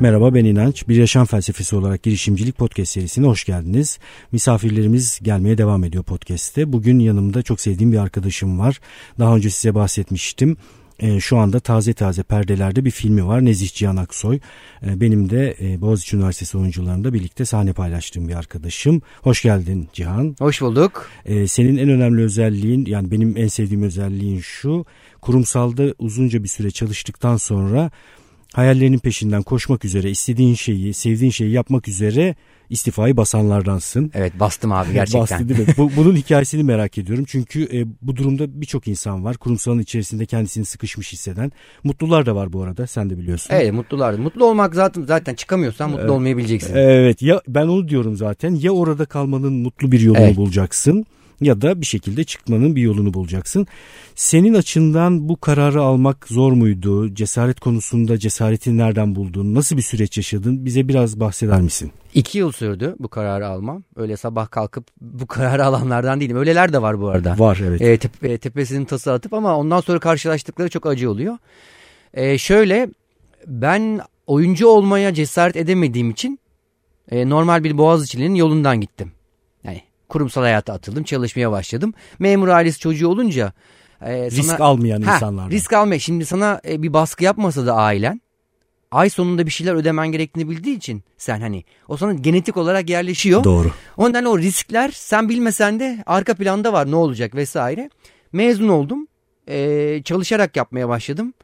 Merhaba ben İnanç. Bir Yaşam Felsefesi olarak girişimcilik podcast serisine hoş geldiniz. Misafirlerimiz gelmeye devam ediyor podcast'te. Bugün yanımda çok sevdiğim bir arkadaşım var. Daha önce size bahsetmiştim. E, şu anda taze taze perdelerde bir filmi var. Nezih Cihan Aksoy. E, benim de e, Boğaziçi Üniversitesi oyuncularında birlikte sahne paylaştığım bir arkadaşım. Hoş geldin Cihan. Hoş bulduk. E, senin en önemli özelliğin yani benim en sevdiğim özelliğin şu. Kurumsalda uzunca bir süre çalıştıktan sonra hayallerinin peşinden koşmak üzere istediğin şeyi, sevdiğin şeyi yapmak üzere istifayı basanlardansın. Evet bastım abi gerçekten. Bastı değil mi? Bu, bunun hikayesini merak ediyorum. Çünkü e, bu durumda birçok insan var. Kurumsalın içerisinde kendisini sıkışmış hisseden. Mutlular da var bu arada sen de biliyorsun. Evet mutlular. Mutlu olmak zaten zaten çıkamıyorsan mutlu evet. olmayabileceksin. Evet ya ben onu diyorum zaten. Ya orada kalmanın mutlu bir yolunu evet. bulacaksın ya da bir şekilde çıkmanın bir yolunu bulacaksın. Senin açından bu kararı almak zor muydu? Cesaret konusunda cesaretini nereden buldun? Nasıl bir süreç yaşadın? Bize biraz bahseder misin? İki yıl sürdü bu kararı almam. Öyle sabah kalkıp bu kararı alanlardan değilim. Öyleler de var bu arada. Var evet. E, tepe, e, tepesinin tası atıp ama ondan sonra karşılaştıkları çok acı oluyor. E, şöyle ben oyuncu olmaya cesaret edemediğim için e, normal bir Boğaziçi'nin yolundan gittim kurumsal hayata atıldım. Çalışmaya başladım. Memur ailesi çocuğu olunca e, risk sana, almayan ha, insanlar. Risk almaya. Şimdi sana e, bir baskı yapmasa da ailen ay sonunda bir şeyler ödemen gerektiğini bildiği için sen hani o sana genetik olarak yerleşiyor. Doğru. Ondan o riskler sen bilmesen de arka planda var ne olacak vesaire. Mezun oldum. E, çalışarak yapmaya başladım.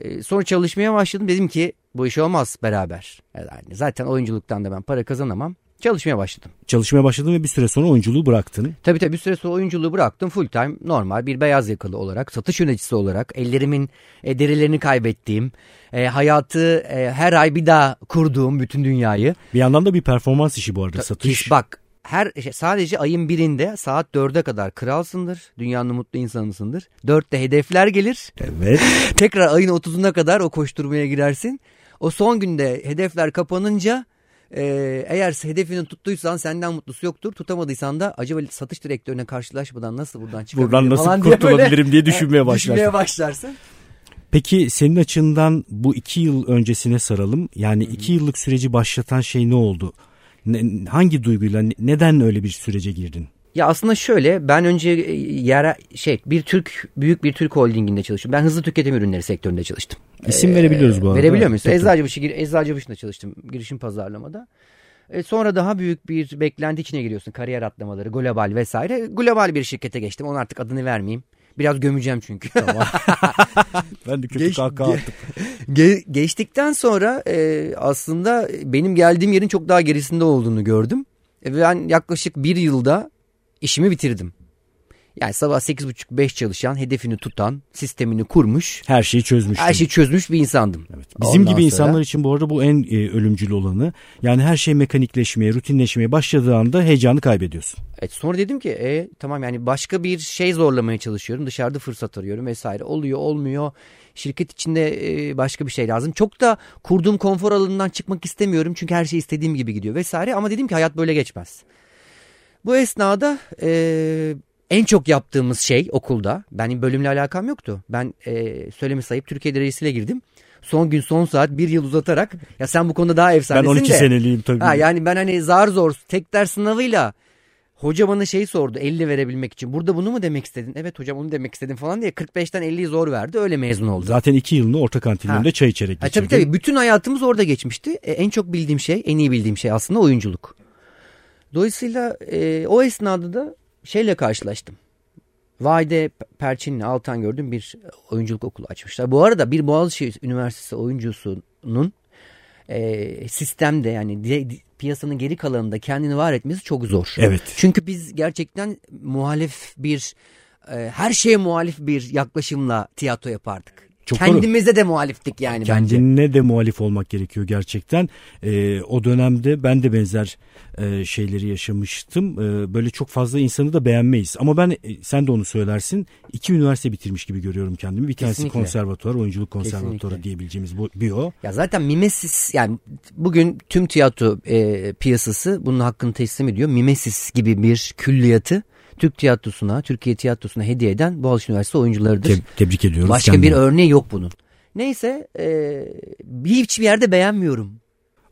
E, sonra çalışmaya başladım. Dedim ki bu iş olmaz beraber. Yani zaten oyunculuktan da ben para kazanamam. Çalışmaya başladım. Çalışmaya başladın ve bir süre sonra oyunculuğu bıraktın. Tabii tabii bir süre sonra oyunculuğu bıraktım. Full time normal bir beyaz yakalı olarak, satış yöneticisi olarak, ellerimin e, derilerini kaybettiğim, e, hayatı e, her ay bir daha kurduğum bütün dünyayı. Bir yandan da bir performans işi bu arada satış. Bak her şey, sadece ayın birinde saat dörde kadar kralsındır. Dünyanın mutlu insanısındır. Dörtte hedefler gelir. Evet. Tekrar ayın otuzuna kadar o koşturmaya girersin. O son günde hedefler kapanınca ee, eğer hedefini tuttuysan senden mutlusu yoktur. Tutamadıysan da acaba satış direktörüne karşılaşmadan nasıl buradan çıkabilirim Buradan nasıl falan kurtulabilirim diye, böyle, diye düşünmeye başlarsın. Düşünmeye başlarsın. Peki senin açından bu iki yıl öncesine saralım. Yani iki yıllık süreci başlatan şey ne oldu? Ne, hangi duyguyla neden öyle bir sürece girdin? Ya aslında şöyle ben önce yere şey bir Türk büyük bir Türk holdinginde çalıştım. Ben hızlı tüketim ürünleri sektöründe çalıştım. İsim ee, verebiliyoruz bu arada. Verebiliyor muyuz? Eczacıbaşı, Eczacıbaşı'nda çalıştım girişim pazarlamada. E sonra daha büyük bir beklenti içine giriyorsun. Kariyer atlamaları, global vesaire. Global bir şirkete geçtim. Onu artık adını vermeyeyim. Biraz gömeceğim çünkü. Tamam. ben de kötü Geç, kahkaha attım. Ge, geçtikten sonra e, aslında benim geldiğim yerin çok daha gerisinde olduğunu gördüm. E, ben yaklaşık bir yılda işimi bitirdim. Yani sabah 8.30-5 çalışan, hedefini tutan, sistemini kurmuş. Her şeyi çözmüş. Her şeyi çözmüş bir insandım. Evet. Bizim Ondan gibi sonra... insanlar için bu arada bu en e, ölümcül olanı. Yani her şey mekanikleşmeye, rutinleşmeye başladığı anda heyecanı kaybediyorsun. Evet sonra dedim ki e, tamam yani başka bir şey zorlamaya çalışıyorum. Dışarıda fırsat arıyorum vesaire. Oluyor olmuyor. Şirket içinde e, başka bir şey lazım. Çok da kurduğum konfor alanından çıkmak istemiyorum. Çünkü her şey istediğim gibi gidiyor vesaire. Ama dedim ki hayat böyle geçmez. Bu esnada e, en çok yaptığımız şey okulda, benim bölümle alakam yoktu. Ben e, söylemi sayıp Türkiye derecesiyle girdim. Son gün son saat bir yıl uzatarak ya sen bu konuda daha efsanesin de. Ben 12 de. seneliyim tabii. Ha, yani ben hani zar zor tek ders sınavıyla hoca bana şey sordu 50 verebilmek için. Burada bunu mu demek istedin? Evet hocam onu demek istedim falan diye 45'ten 50'yi zor verdi öyle mezun oldu. Zaten iki yılını orta kantinlerinde çay içerek geçirdin. Ha, tabii tabii bütün hayatımız orada geçmişti. E, en çok bildiğim şey en iyi bildiğim şey aslında oyunculuk. Dolayısıyla e, o esnada da şeyle karşılaştım. Vayde Perçin'le Altan gördüm bir oyunculuk okulu açmışlar. Bu arada bir Boğaziçi Üniversitesi oyuncusunun e, sistemde yani piyasanın geri kalanında kendini var etmesi çok zor. Evet. Çünkü biz gerçekten muhalif bir e, her şeye muhalif bir yaklaşımla tiyatro yapardık. Çok Kendimize doğru. de muhaliftik yani Kendine bence. de muhalif olmak gerekiyor gerçekten. Ee, o dönemde ben de benzer e, şeyleri yaşamıştım. E, böyle çok fazla insanı da beğenmeyiz. Ama ben e, sen de onu söylersin. İki üniversite bitirmiş gibi görüyorum kendimi. Bir tanesi Kesinlikle. konservatuvar, oyunculuk konservatuvarı Kesinlikle. diyebileceğimiz bu bio. Ya zaten mimesis yani bugün tüm tiyatro e, piyasası bunun hakkını teslim ediyor. Mimesis gibi bir külliyatı Türk tiyatrosuna, Türkiye tiyatrosuna hediye eden Boğaziçi Üniversitesi oyuncularıdır. Te tebrik ediyoruz. Başka kendine. bir örneği yok bunun. Neyse e, hiçbir yerde beğenmiyorum.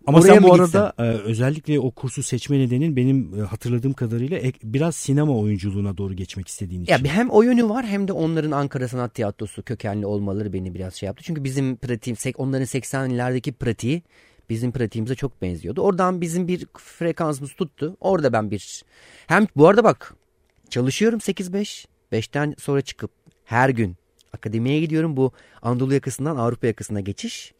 Ama Oraya sen bu arada e, özellikle o kursu seçme nedenin benim e, hatırladığım kadarıyla ek- biraz sinema oyunculuğuna doğru geçmek istediğin için. Ya hem o yönü var hem de onların Ankara Sanat Tiyatrosu kökenli olmaları beni biraz şey yaptı. Çünkü bizim pratiğim, sek- onların 80'lerdeki pratiği bizim pratiğimize çok benziyordu. Oradan bizim bir frekansımız tuttu. Orada ben bir hem bu arada bak çalışıyorum 8-5. 5'ten sonra çıkıp her gün akademiye gidiyorum. Bu Anadolu yakasından Avrupa yakasına geçiş.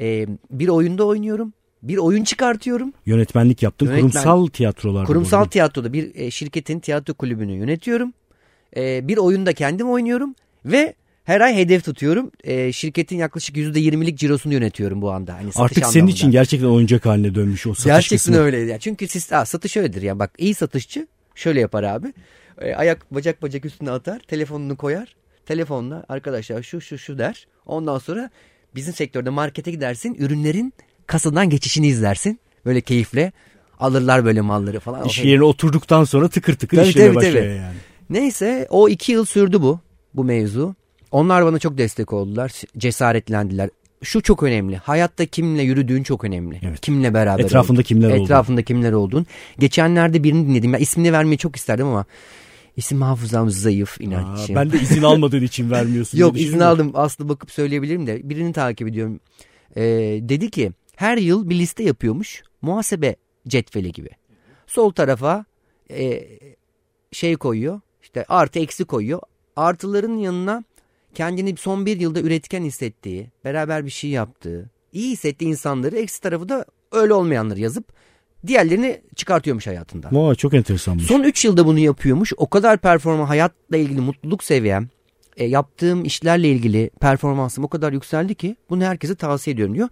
Ee, bir oyunda oynuyorum. Bir oyun çıkartıyorum. Yönetmenlik yaptın. Yönetmen- Kurumsal tiyatrolarda. Kurumsal arada. tiyatroda bir e, şirketin tiyatro kulübünü yönetiyorum. E, bir oyunda kendim oynuyorum ve her ay hedef tutuyorum. E, şirketin yaklaşık %20'lik cirosunu yönetiyorum bu anda. Hani satış Artık senin anlamında. için gerçekten oyuncak haline dönmüş o satış Gerçekten kısmı. öyle. Yani çünkü siz, ha, satış öyledir. Yani bak iyi satışçı şöyle yapar abi. E, ayak bacak bacak üstüne atar. Telefonunu koyar. Telefonla arkadaşlar şu şu şu der. Ondan sonra bizim sektörde markete gidersin. Ürünlerin kasadan geçişini izlersin. Böyle keyifle. Alırlar böyle malları falan. İş O- yerine oturduktan sonra tıkır tıkır Tabii, işlemeye tabii, başlıyor tabii. yani. Neyse o iki yıl sürdü bu. Bu mevzu. Onlar bana çok destek oldular. Cesaretlendiler. Şu çok önemli. Hayatta kimle yürüdüğün çok önemli. Evet. Kimle beraber Etrafında olduğun. kimler olduğun. Etrafında kimler olduğun. Geçenlerde birini dinledim. Ya ismini vermeyi çok isterdim ama isim hafızam zayıf Aa, inatçı. ben de izin almadığın için vermiyorsun. Yok izin aldım. Aslı bakıp söyleyebilirim de. Birini takip ediyorum. Ee, dedi ki her yıl bir liste yapıyormuş. Muhasebe cetveli gibi. Sol tarafa e, şey koyuyor. İşte artı eksi koyuyor. Artıların yanına kendini son bir yılda üretken hissettiği, beraber bir şey yaptığı, iyi hissettiği insanları eksi tarafı da öyle olmayanları yazıp diğerlerini çıkartıyormuş hayatından. Vay, çok enteresanmış. Son 3 yılda bunu yapıyormuş. O kadar performa hayatla ilgili mutluluk seviyem, e, yaptığım işlerle ilgili performansım o kadar yükseldi ki bunu herkese tavsiye ediyorum diyor.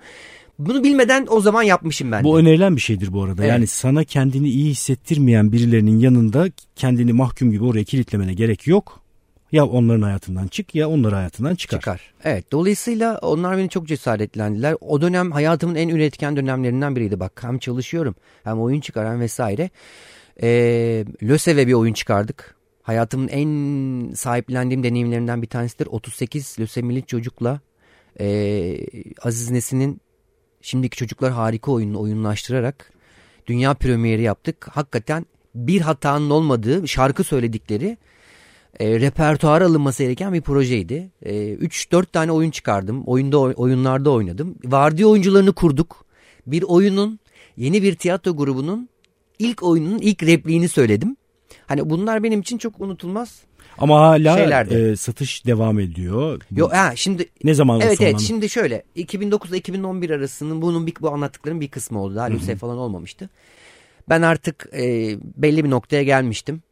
Bunu bilmeden o zaman yapmışım ben. de. Bu önerilen bir şeydir bu arada. Evet. Yani sana kendini iyi hissettirmeyen birilerinin yanında kendini mahkum gibi oraya kilitlemene gerek yok. Ya onların hayatından çık ya onları hayatından çıkar. çıkar. Evet dolayısıyla onlar beni çok cesaretlendiler. O dönem hayatımın en üretken dönemlerinden biriydi. Bak hem çalışıyorum hem oyun çıkaran vesaire. Ee, LÖSEV'e bir oyun çıkardık. Hayatımın en sahiplendiğim deneyimlerinden bir tanesidir. 38 lösemili çocukla ee, Aziz Nesin'in Şimdiki Çocuklar Harika oyununu oyunlaştırarak dünya premieri yaptık. Hakikaten bir hatanın olmadığı şarkı söyledikleri e, repertuara alınması gereken bir projeydi. 3-4 tane oyun çıkardım. Oyunda oyunlarda oynadım. Vardiya oyuncularını kurduk. Bir oyunun yeni bir tiyatro grubunun ilk oyununun ilk repliğini söyledim. Hani bunlar benim için çok unutulmaz. Ama hala Şeylerde. e, satış devam ediyor. Bu- Yo, ha, şimdi ne zaman Evet evet şimdi şöyle 2009 ile 2011 arasının bunun bir, bu anlattıkların bir kısmı oldu. Daha lise falan olmamıştı. Ben artık e, belli bir noktaya gelmiştim.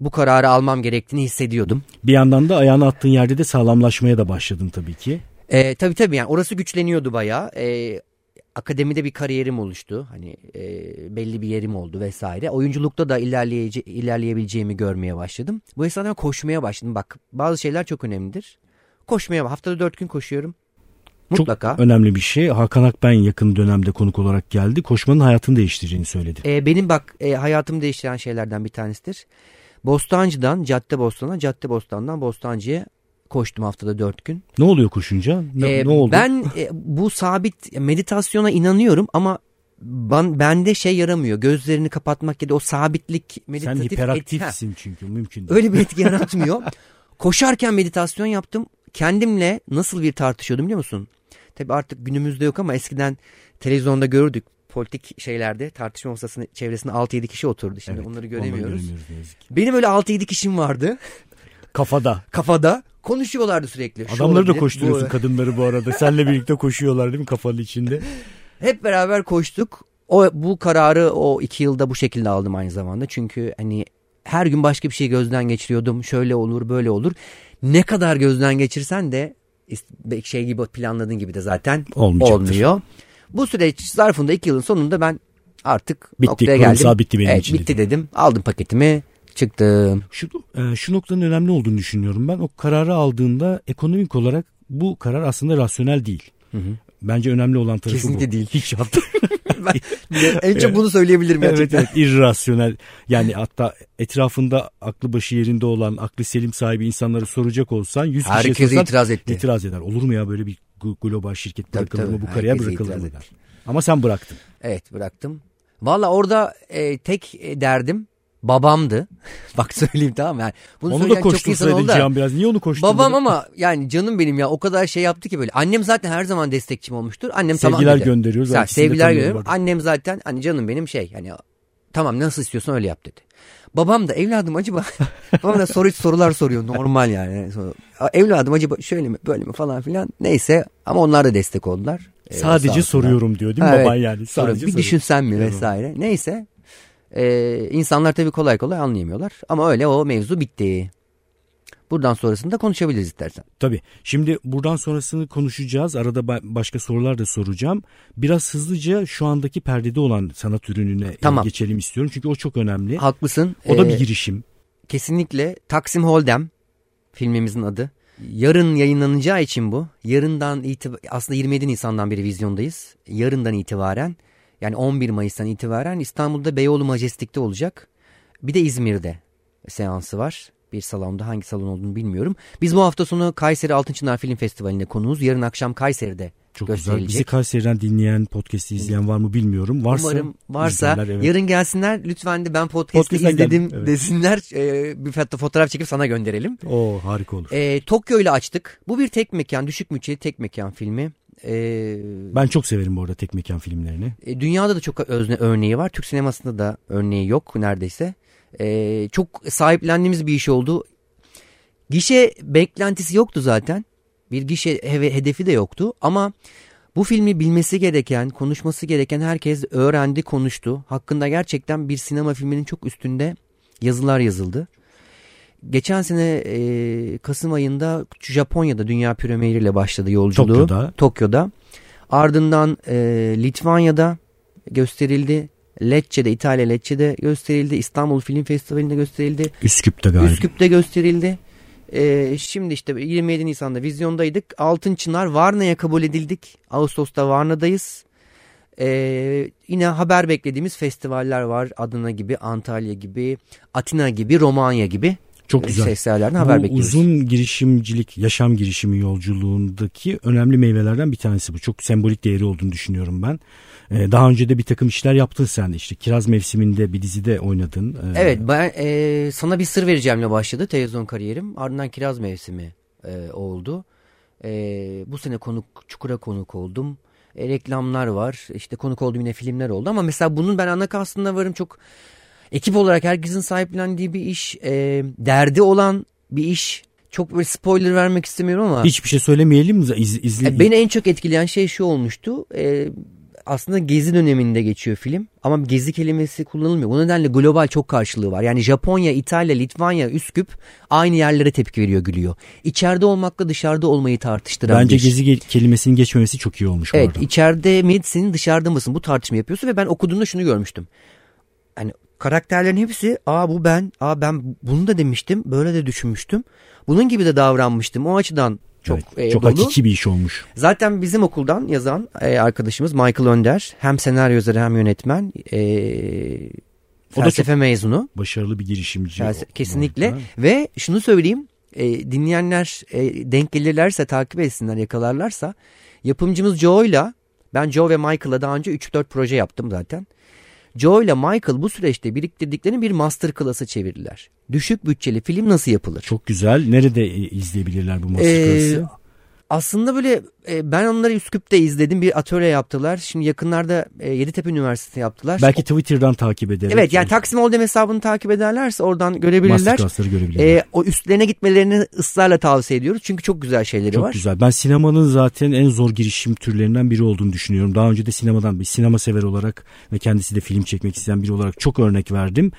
Bu kararı almam gerektiğini hissediyordum. Bir yandan da ayağını attığın yerde de sağlamlaşmaya da başladın tabii ki. E, tabii tabii yani orası güçleniyordu bayağı. E, akademide bir kariyerim oluştu. Hani e, belli bir yerim oldu vesaire. Oyunculukta da ilerleyece, ilerleyebileceğimi görmeye başladım. Bu esnada koşmaya başladım. Bak bazı şeyler çok önemlidir. Koşmaya haftada dört gün koşuyorum. Mutlaka. Çok önemli bir şey. Hakan Akben yakın dönemde konuk olarak geldi. Koşmanın hayatını değiştireceğini söyledi. E, benim bak e, hayatımı değiştiren şeylerden bir tanesidir. Bostancı'dan Cadde Bostan'a, Cadde Bostan'dan Bostancı'ya koştum haftada dört gün. Ne oluyor koşunca? Ne, Ee, ne oldu? Ben e, bu sabit meditasyona inanıyorum ama ben, bende şey yaramıyor. Gözlerini kapatmak ya da o sabitlik Sen meditatif et- hiperaktifsin çünkü mümkün değil. öyle bir etki yaratmıyor. Koşarken meditasyon yaptım. Kendimle nasıl bir tartışıyordum biliyor musun? Tabii artık günümüzde yok ama eskiden televizyonda görürdük. Politik şeylerde tartışma masasının çevresinde 6-7 kişi oturdu. Şimdi Evet, onları göremiyoruz. göremiyoruz. Benim öyle 6-7 kişim vardı Kafada. kafada. Konuşuyorlardı sürekli. Şu Adamları da koşturuyorsun bu- kadınları bu arada. Seninle birlikte koşuyorlar değil mi kafanın içinde? Hep beraber koştuk. O bu kararı o iki yılda bu şekilde aldım aynı zamanda. Çünkü hani her gün başka bir şey gözden geçiriyordum. Şöyle olur, böyle olur. Ne kadar gözden geçirsen de şey gibi planladığın gibi de zaten olmuyor. Bu süreç zarfında iki yılın sonunda ben artık Bitti, noktaya geldim. bitti benim evet, için bitti dedim. Aldım paketimi, çıktım. Şu, e, şu noktanın önemli olduğunu düşünüyorum ben. O kararı aldığında ekonomik olarak bu karar aslında rasyonel değil. Bence önemli olan tarafı Kesinlikle bu. değil. Hiç hatta. Ben en çok bunu söyleyebilirim evet gerçekten. evet irrasyonel. Yani hatta etrafında aklı başı yerinde olan aklı selim sahibi insanları soracak olsan 100 kişiye Herkes sorsan itiraz etti. itiraz eder. Olur mu ya böyle bir global şirket Tabii, bırakılır mı tabii. bu kariyer bırakılır mı. Ama sen bıraktın. Evet bıraktım. Valla orada e, tek e, derdim babamdı. Bak söyleyeyim tamam mı? yani. Bunu onu da koştursaydın. Cihan biraz. Niye onu koşturmadın? Babam ama yani canım benim ya o kadar şey yaptı ki böyle. Annem zaten her zaman destekçim olmuştur. Annem tamam Sevgiler dedi. gönderiyoruz. Sevgiler arada. Annem zaten hani canım benim şey hani tamam nasıl istiyorsan öyle yap dedi. Babam da evladım acaba babam da soru sorular soruyor normal yani. Evladım acaba şöyle mi böyle mi falan filan. Neyse ama onlar da destek oldular. Ee, Sadece soruyorum diyor değil mi Ha, baban evet. yani? Sadece bir soruyorum. düşünsen mi vesaire. Neyse. Ee, insanlar tabii kolay kolay anlayamıyorlar. Ama öyle o mevzu bitti. Buradan sonrasını da konuşabiliriz istersen. Tabii. Şimdi buradan sonrasını konuşacağız. Arada ba- başka sorular da soracağım. Biraz hızlıca şu andaki perdede olan sanat ürününe e, Tamam. geçelim istiyorum. Çünkü o çok önemli. Haklısın. O da Ee, bir girişim. Kesinlikle Taksim Hold'em filmimizin adı. Yarın yayınlanacağı için bu. Yarından itibaren aslında 27 Nisan'dan beri vizyondayız. Yarından itibaren yani 11 Mayıs'tan itibaren İstanbul'da Beyoğlu Majestik'te olacak. Bir de İzmir'de seansı var. Bir salonda hangi salon olduğunu bilmiyorum. Biz bu hafta sonu Kayseri Altınçınar Film Festivali'nde konuğuz. Yarın akşam Kayseri'de Çok güzel. Bizi Kayseri'den dinleyen, podcast'i izleyen var mı bilmiyorum. Varsa Umarım varsa izlerler, evet. yarın gelsinler lütfen de ben podcast'ı Podcast'ten izledim geldim, evet. desinler. Ee, bir foto- fotoğraf çekip sana gönderelim. O harika olur. Ee, Tokyo ile açtık. Bu bir tek mekan, düşük bütçeli tek mekan filmi. Ee, Ben çok severim bu arada tek mekan filmlerini. e, dünyada da çok özne örneği var. Türk sinemasında da örneği yok neredeyse. Ee, çok sahiplendiğimiz bir iş oldu. Gişe beklentisi yoktu zaten. Bir gişe he- hedefi de yoktu ama bu filmi bilmesi gereken, konuşması gereken herkes öğrendi, konuştu. Hakkında gerçekten bir sinema filminin çok üstünde yazılar yazıldı. Geçen sene e, Kasım ayında Japonya'da dünya premieriyle başladı yolculuğu. Tokyo'da. Tokyo'da. Ardından e, Litvanya'da gösterildi. Lecce'de, İtalya Lecce'de gösterildi. İstanbul Film Festivali'nde gösterildi. Üsküp'te galiba. Üsküp'te gösterildi. E, şimdi işte 27 Nisan'da vizyondaydık. Altın Çınar Varna'ya kabul edildik. Ağustos'ta Varna'dayız. E, yine haber beklediğimiz festivaller var. Adana gibi, Antalya gibi, Atina gibi, Romanya gibi. Çok güzel. Festivallerden haber bu bekliyoruz. uzun girişimcilik, yaşam girişimi yolculuğundaki önemli meyvelerden bir tanesi bu. Çok sembolik değeri olduğunu düşünüyorum ben. Ee, daha önce de bir takım işler yaptın sen. İşte Kiraz mevsiminde bir dizide oynadın. Ee, Evet ben e, sana bir sır vereceğimle başladı televizyon kariyerim. Ardından kiraz mevsimi e, oldu. E, bu sene konuk Çukur'a konuk oldum. E, reklamlar var. İşte konuk olduğum yine filmler oldu. Ama mesela bunun ben ana kastında varım çok ekip olarak herkesin sahiplendiği bir iş. e, derdi olan bir iş. Çok böyle spoiler vermek istemiyorum ama. Hiçbir şey söylemeyelim. İz, izle, E, Beni en çok etkileyen şey şu olmuştu. E, aslında gezi döneminde geçiyor film ama gezi kelimesi kullanılmıyor. Bu nedenle global çok karşılığı var. Yani Japonya, İtalya, Litvanya, Üsküp aynı yerlere tepki veriyor, gülüyor. İçeride olmakla dışarıda olmayı tartıştıran Bence bir gezi ge- kelimesinin geçmemesi çok iyi olmuş Evet arada. içeride misin dışarıda mısın bu tartışma yapıyorsun ve ben okuduğumda şunu görmüştüm. Hani karakterlerin hepsi aa bu ben aa ben bunu da demiştim böyle de düşünmüştüm. Bunun gibi de davranmıştım o açıdan çok Evet, e, çok dolu. hakiki bir iş olmuş. Zaten bizim okuldan yazan e, arkadaşımız Michael Önder hem senaryo yazarı hem yönetmen e, O da felsefe mezunu Başarılı bir girişimci. Felse- o- kesinlikle arada. ve şunu söyleyeyim e, dinleyenler e, denk gelirlerse takip etsinler yakalarlarsa yapımcımız Joe'yla ben Joe ve Michael'la daha önce 3-4 proje yaptım zaten. Joe ile Michael bu süreçte biriktirdiklerini bir master class'a çevirdiler. Düşük bütçeli film nasıl yapılır? Çok güzel. Nerede e, izleyebilirler bu Ee, masterclass'ı? Aslında böyle e, ben onları Üsküp'te izledim. Bir atölye yaptılar. Şimdi yakınlarda e, Yeditepe Üniversitesi yaptılar. Belki Twitter'dan takip ederek. Evet yani Taksim Hold'em hesabını takip ederlerse oradan görebilirler. Görebilirler. E, o üstlerine gitmelerini ısrarla tavsiye ediyoruz. Çünkü çok güzel şeyleri Çok var. güzel. Ben sinemanın zaten en zor girişim türlerinden biri olduğunu düşünüyorum. Daha önce de sinemadan bir sinema sever olarak ve kendisi de film çekmek isteyen biri olarak çok örnek verdim.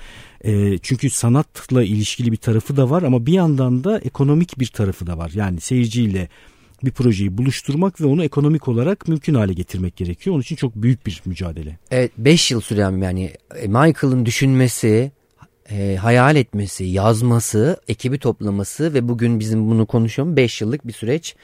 E, çünkü sanatla ilişkili bir tarafı da var ama bir yandan da ekonomik bir tarafı da var. Yani seyirciyle bir projeyi buluşturmak ve onu ekonomik olarak mümkün hale getirmek gerekiyor. Onun için çok büyük bir mücadele. Evet 5 yıl süren yani e, Michael'ın düşünmesi, e, hayal etmesi, yazması, ekibi toplaması ve bugün bizim bunu konuşuyoruz 5 yıllık bir süreç.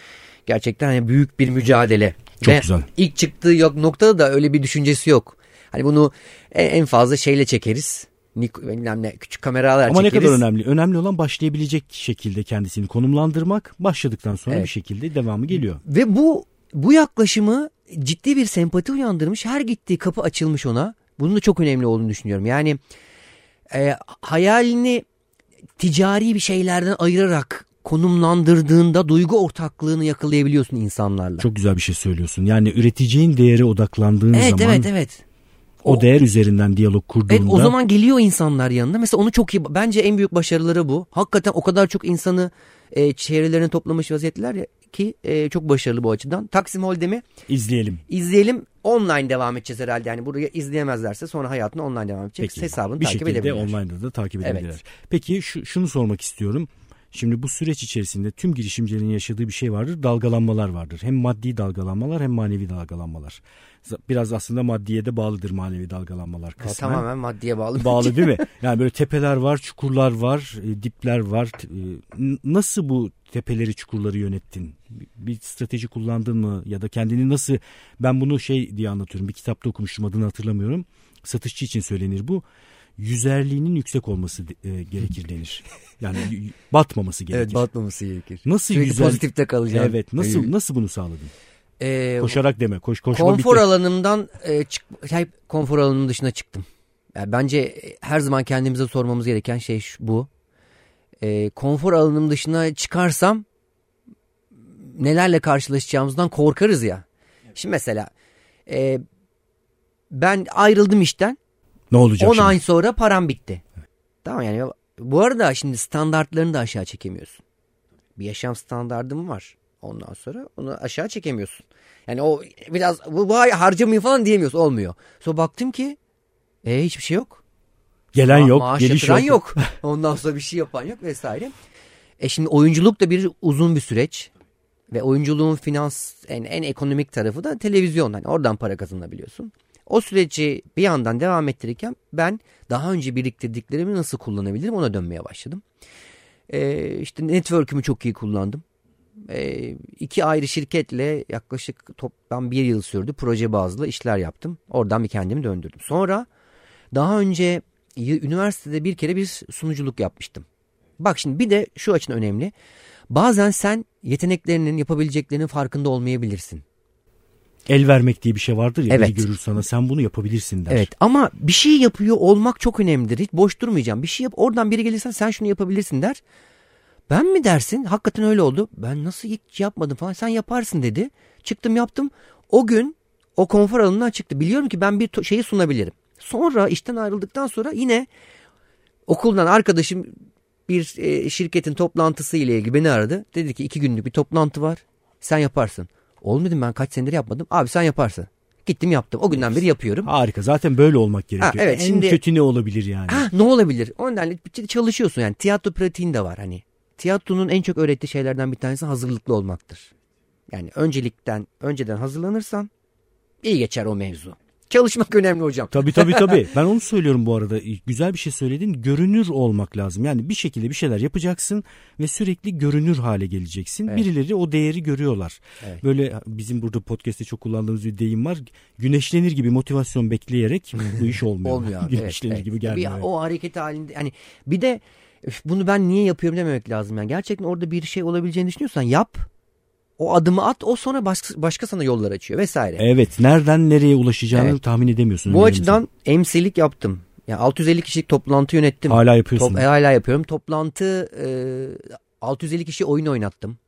Gerçekten hani büyük bir mücadele. Çok Ve güzel. İlk çıktığı yok noktada da öyle bir düşüncesi yok. Hani bunu en, en fazla şeyle çekeriz. Nik- bilmem ne, küçük kameralar Ama ne çekeriz. kadar önemli. Önemli olan başlayabilecek şekilde kendisini konumlandırmak. Başladıktan sonra Evet. bir şekilde devamı geliyor. Ve bu bu yaklaşımı ciddi bir sempati uyandırmış. Her gittiği kapı açılmış ona. Bunun da çok önemli olduğunu düşünüyorum. Yani e, hayalini ticari bir şeylerden ayırarak konumlandırdığında duygu ortaklığını yakalayabiliyorsun insanlarla. Çok güzel bir şey söylüyorsun. Yani üreteceğin değere odaklandığın evet, zaman Evet evet o, o değer üzerinden diyalog kurduğunda. Evet o zaman geliyor insanlar yanında. Mesela onu çok iyi bence en büyük başarıları bu. Hakikaten o kadar çok insanı e, çevrelerine toplamış vaziyetler ya, ki e, çok başarılı bu açıdan. Taksim Holdem'i izleyelim. İzleyelim. Online devam edeceğiz herhalde. Yani buraya izleyemezlerse sonra hayatını online devam edecek. Peki, Hesabını bir takip şekilde edebilirler. online'da da takip edebilirler. Evet. Peki şu, şunu sormak istiyorum. Şimdi bu süreç içerisinde tüm girişimcilerin yaşadığı bir şey vardır. Dalgalanmalar vardır. Hem maddi dalgalanmalar hem manevi dalgalanmalar. Biraz aslında maddiye de bağlıdır manevi dalgalanmalar kısmen. Ya, tamamen maddiye bağlı. Bağlı değil mi? Yani böyle tepeler var, çukurlar var, e, dipler var. E, nasıl bu tepeleri, çukurları yönettin? Bir strateji kullandın mı? Ya da kendini nasıl... Ben bunu şey diye anlatıyorum. Bir kitapta okumuştum adını hatırlamıyorum. Satışçı için söylenir bu yüzerliğinin yüksek olması e, gerekir denir. Yani batmaması gerekir. Evet batmaması gerekir. Nasıl Sürekli yüzer... pozitifte kalacağım. Evet nasıl nasıl bunu sağladın? Ee, Koşarak deme. Koş, koşma konfor bitti. alanımdan e, çık, hep konfor alanının dışına çıktım. Yani bence her zaman kendimize sormamız gereken şey şu, bu. E, konfor alanının dışına çıkarsam nelerle karşılaşacağımızdan korkarız ya. Şimdi mesela e, ben ayrıldım işten ne olacak 10 şimdi? ay sonra param bitti. Tamam yani bu arada şimdi standartlarını da aşağı çekemiyorsun. Bir yaşam standardım var. Ondan sonra onu aşağı çekemiyorsun. Yani o biraz bu, bu ay harcamayı falan diyemiyorsun. Olmuyor. Sonra baktım ki e, hiçbir şey yok. Gelen Ma- yok. Maaş geliş yok. yok. Ondan sonra bir şey yapan yok vesaire. E şimdi oyunculuk da bir uzun bir süreç. Ve oyunculuğun finans en, en ekonomik tarafı da televizyon. Yani oradan para kazanabiliyorsun. O süreci bir yandan devam ettirirken ben daha önce biriktirdiklerimi nasıl kullanabilirim ona dönmeye başladım. Ee, işte network'ümü çok iyi kullandım. Ee, iki ayrı şirketle yaklaşık toplam bir yıl sürdü. Proje bazlı işler yaptım. Oradan bir kendimi döndürdüm. Sonra daha önce üniversitede bir kere bir sunuculuk yapmıştım. Bak şimdi bir de şu açın önemli. Bazen sen yeteneklerinin yapabileceklerinin farkında olmayabilirsin el vermek diye bir şey vardır ya evet. biri görür sana sen bunu yapabilirsin der. Evet ama bir şey yapıyor olmak çok önemlidir. Hiç boş durmayacağım. Bir şey yap oradan biri gelirse sen şunu yapabilirsin der. Ben mi dersin? Hakikaten öyle oldu. Ben nasıl hiç yapmadım falan. Sen yaparsın dedi. Çıktım yaptım. O gün o konfor alanından çıktı. Biliyorum ki ben bir şeyi sunabilirim. Sonra işten ayrıldıktan sonra yine okuldan arkadaşım bir e, şirketin toplantısı ile ilgili beni aradı. Dedi ki iki günlük bir toplantı var. Sen yaparsın. Oğlum dedim ben kaç senedir yapmadım. Abi sen yaparsın. Gittim yaptım. O günden beri yapıyorum. Harika. Zaten böyle olmak gerekiyor. Ha, evet, en şimdi, kötü ne olabilir yani? Ha, ne olabilir? O nedenle çalışıyorsun yani. Tiyatro pratiğin de var hani. Tiyatronun en çok öğrettiği şeylerden bir tanesi hazırlıklı olmaktır. Yani öncelikten, önceden hazırlanırsan iyi geçer o mevzu. Çalışmak önemli hocam. Tabii tabii tabii. Ben onu söylüyorum bu arada. Güzel bir şey söyledin. Görünür olmak lazım. Yani bir şekilde bir şeyler yapacaksın ve sürekli görünür hale geleceksin. Evet. Birileri o değeri görüyorlar. Evet. Böyle bizim burada podcast'te çok kullandığımız bir deyim var. Güneşlenir gibi motivasyon bekleyerek bu iş olmuyor. olmuyor. Güneşlenir evet, gibi gelmiyor. Bir, o hareket halinde hani bir de bunu ben niye yapıyorum dememek lazım. Yani gerçekten orada bir şey olabileceğini düşünüyorsan yap o adımı at o sonra başka, başka sana yollar açıyor vesaire. Evet nereden nereye ulaşacağını evet. tahmin edemiyorsun. Bu açıdan emsilik yaptım. Yani 650 kişilik toplantı yönettim. Hala yapıyorsun. Top, e, hala yapıyorum. Toplantı e, 650 kişi oyun oynattım.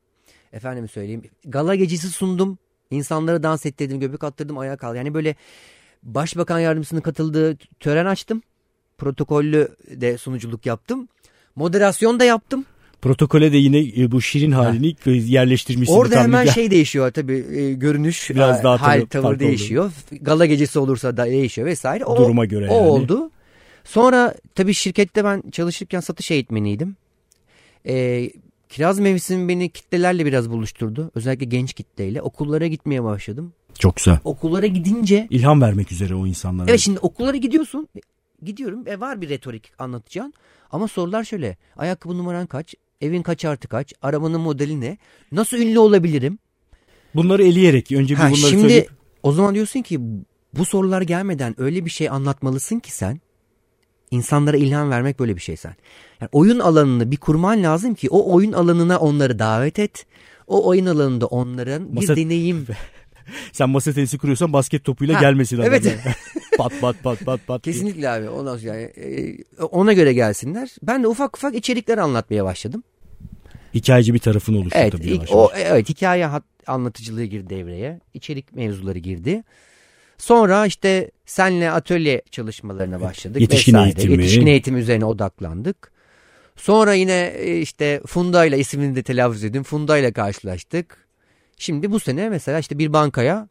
Efendim söyleyeyim. Gala gecesi sundum. İnsanlara dans ettirdim, göbek attırdım, ayağa kaldı. Yani böyle başbakan yardımcısının katıldığı tören açtım. Protokollü de sunuculuk yaptım. Moderasyon da yaptım. Protokole de yine e, bu şirin halini ha. yerleştirmişsin. Orada hemen güzel. şey değişiyor tabii e, görünüş, Biraz daha hal, tavır değişiyor. Oldu. Gala gecesi olursa da değişiyor vesaire. O, Duruma göre o yani. oldu. Sonra tabii şirkette ben çalışırken satış eğitmeniydim. Ee, kiraz mevsimi beni kitlelerle biraz buluşturdu. Özellikle genç kitleyle. Okullara gitmeye başladım. Çok güzel. Okullara gidince... ilham vermek üzere o insanlara. Evet şimdi okullara gidiyorsun. Gidiyorum ve var bir retorik anlatacağım. Ama sorular şöyle. Ayakkabı numaran kaç? Evin kaç artı kaç? Arabanın modeli ne? Nasıl ünlü olabilirim? Bunları eleyerek önce bir ha, bunları şimdi, söyleyip. O zaman diyorsun ki bu sorular gelmeden öyle bir şey anlatmalısın ki sen insanlara ilham vermek böyle bir şey sen. Yani oyun alanını bir kurman lazım ki o oyun alanına onları davet et. O oyun alanında onların Masa, bir deneyim Sen masa tenisi kuruyorsan basket topuyla Ha, gelmesin adam. evet. pat pat pat pat pat. diye. Kesinlikle abi. Ondan sonra yani, e, ona göre gelsinler. Ben de ufak ufak içerikler anlatmaya başladım. Hikayeci bir tarafın oluştu Evet, tabii yavaş o evet hikaye hat- anlatıcılığı girdi devreye. İçerik mevzuları girdi. Sonra işte senle atölye çalışmalarına başladık. Yetişkin vesaire. eğitimi. Yetişkin eğitimi üzerine odaklandık. Sonra yine e, işte Funda ile ismini de telaffuz edin. Funda ile karşılaştık. Şimdi bu sene mesela işte bir bankaya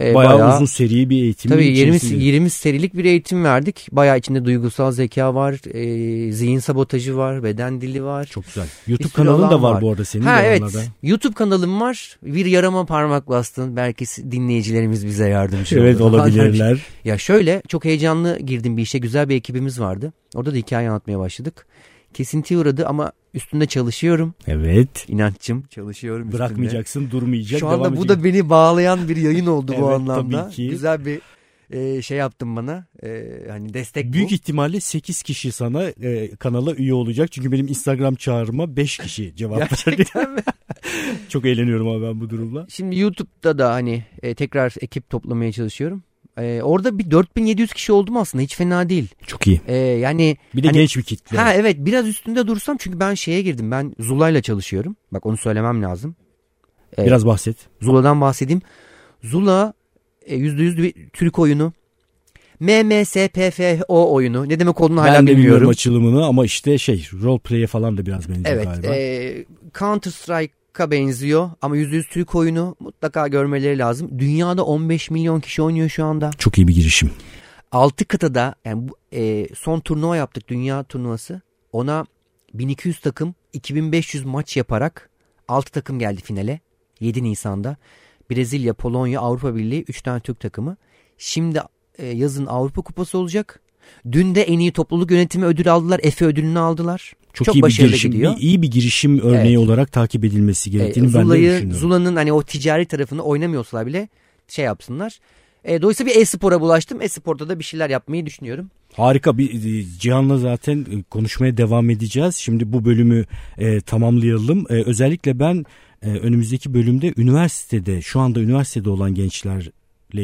e, bayağı, uzun seri bir eğitim. Tabii 20, 20 serilik bir eğitim verdik. Bayağı içinde duygusal zeka var, e, zihin sabotajı var, beden dili var. Çok güzel. YouTube sürü kanalın da var, var. bu arada senin ha de evet. oralarda. YouTube kanalım var. Bir yarama parmak bastın. Belki dinleyicilerimiz bize yardımcı Evet olur. olabilirler. Ya şöyle çok heyecanlı girdim bir işe. Güzel bir ekibimiz vardı. Orada da hikaye anlatmaya başladık. Kesintiye uğradı ama üstünde çalışıyorum. Evet. İnanççım çalışıyorum üstünde. Bırakmayacaksın, durmayacak. Şu anda devam bu edecek. da beni bağlayan bir yayın oldu bu Evet, anlamda. tabii ki. Güzel bir e, şey yaptın bana. E, hani destek Büyük bu. ihtimalle 8 kişi sana e, kanala üye olacak. Çünkü benim Instagram çağrıma 5 kişi cevap verdi. Gerçekten mi? Çok eğleniyorum abi ben bu durumla. Şimdi YouTube'da da hani e, tekrar ekip toplamaya çalışıyorum. E, orada bir 4700 kişi oldum aslında hiç fena değil. Çok iyi. E, yani Bir de Hani- genç bir kitle. ha evet biraz üstünde dursam çünkü ben şeye girdim. Ben Zula'yla çalışıyorum. Bak onu söylemem lazım. E, Biraz bahset. Zula'dan bahsedeyim. Zula e, %100 bir Türk oyunu. MMSPFO oyunu. Ne demek olduğunu hala ben bilmiyorum bilmiyorum. açılımını ama işte şey role play'e falan da biraz benziyor Evet. galiba. E, Counter Strike'a benziyor ama %100 Türk oyunu mutlaka görmeleri lazım. Dünyada 15 milyon kişi oynuyor şu anda. Çok iyi bir girişim. 6 kıtada yani e, son turnuva yaptık dünya turnuvası. Ona 1200 takım 2500 maç yaparak 6 takım geldi finale 7 Nisan'da. Brezilya, Polonya, Avrupa Birliği 3 tane Türk takımı. Şimdi e, yazın Avrupa Kupası olacak. Dün de en iyi topluluk yönetimi ödül aldılar. Efe ödülünü aldılar. Çok, Çok iyi bir girişim. gidiyor. Bir, iyi bir girişim örneği Evet. olarak takip edilmesi E, gerektiğini ben de Zula'yı, düşünüyorum. Zula'nın hani o ticari tarafını oynamıyorsalar bile şey yapsınlar. E, dolayısıyla bir e-spora bulaştım. E-sporda da bir şeyler yapmayı düşünüyorum. Harika bir e, Cihan'la zaten e, konuşmaya devam edeceğiz. Şimdi bu bölümü e, tamamlayalım. E, özellikle ben e, önümüzdeki bölümde üniversitede şu anda üniversitede olan gençlerle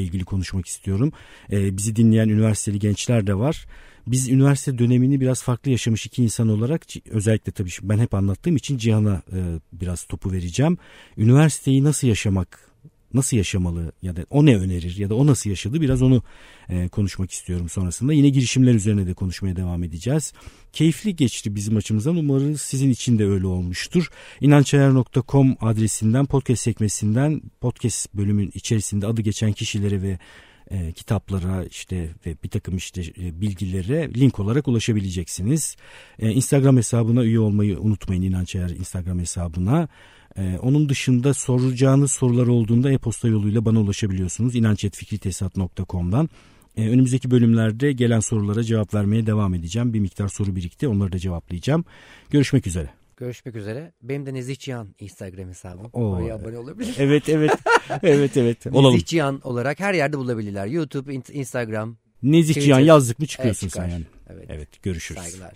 ilgili konuşmak istiyorum. E, bizi dinleyen üniversiteli gençler de var. Biz üniversite dönemini biraz farklı yaşamış iki insan olarak özellikle tabii ben hep anlattığım için Cihan'a e, biraz topu vereceğim. Üniversiteyi nasıl yaşamak nasıl yaşamalı ya da o ne önerir ya da o nasıl yaşadı biraz onu e, konuşmak istiyorum sonrasında. Yine girişimler üzerine de konuşmaya devam edeceğiz. Keyifli geçti bizim açımızdan. Umarız sizin için de öyle olmuştur. İnançayar.com adresinden podcast sekmesinden podcast bölümün içerisinde adı geçen kişilere ve e, kitaplara işte ve bir takım işte e, bilgilere link olarak ulaşabileceksiniz. E, Instagram hesabına üye olmayı unutmayın İnanç Ayar Instagram hesabına. E, onun dışında soracağınız sorular olduğunda e-posta yoluyla bana ulaşabiliyorsunuz. inancetfikritesat.com'dan. E, önümüzdeki bölümlerde gelen sorulara cevap vermeye devam edeceğim. Bir miktar soru birikti onları da cevaplayacağım. Görüşmek üzere. Görüşmek üzere. Benim de Nezih Cihan Instagram hesabım. Oo. Oraya abone olabilir. Evet evet evet evet olalım. Nezih Cihan olarak her yerde bulabilirler. YouTube, in- Instagram. Nezih. Cihan yazdık mı çıkıyorsun Evet, çıkar. sen yani. Evet. Evet görüşürüz. Saygılar.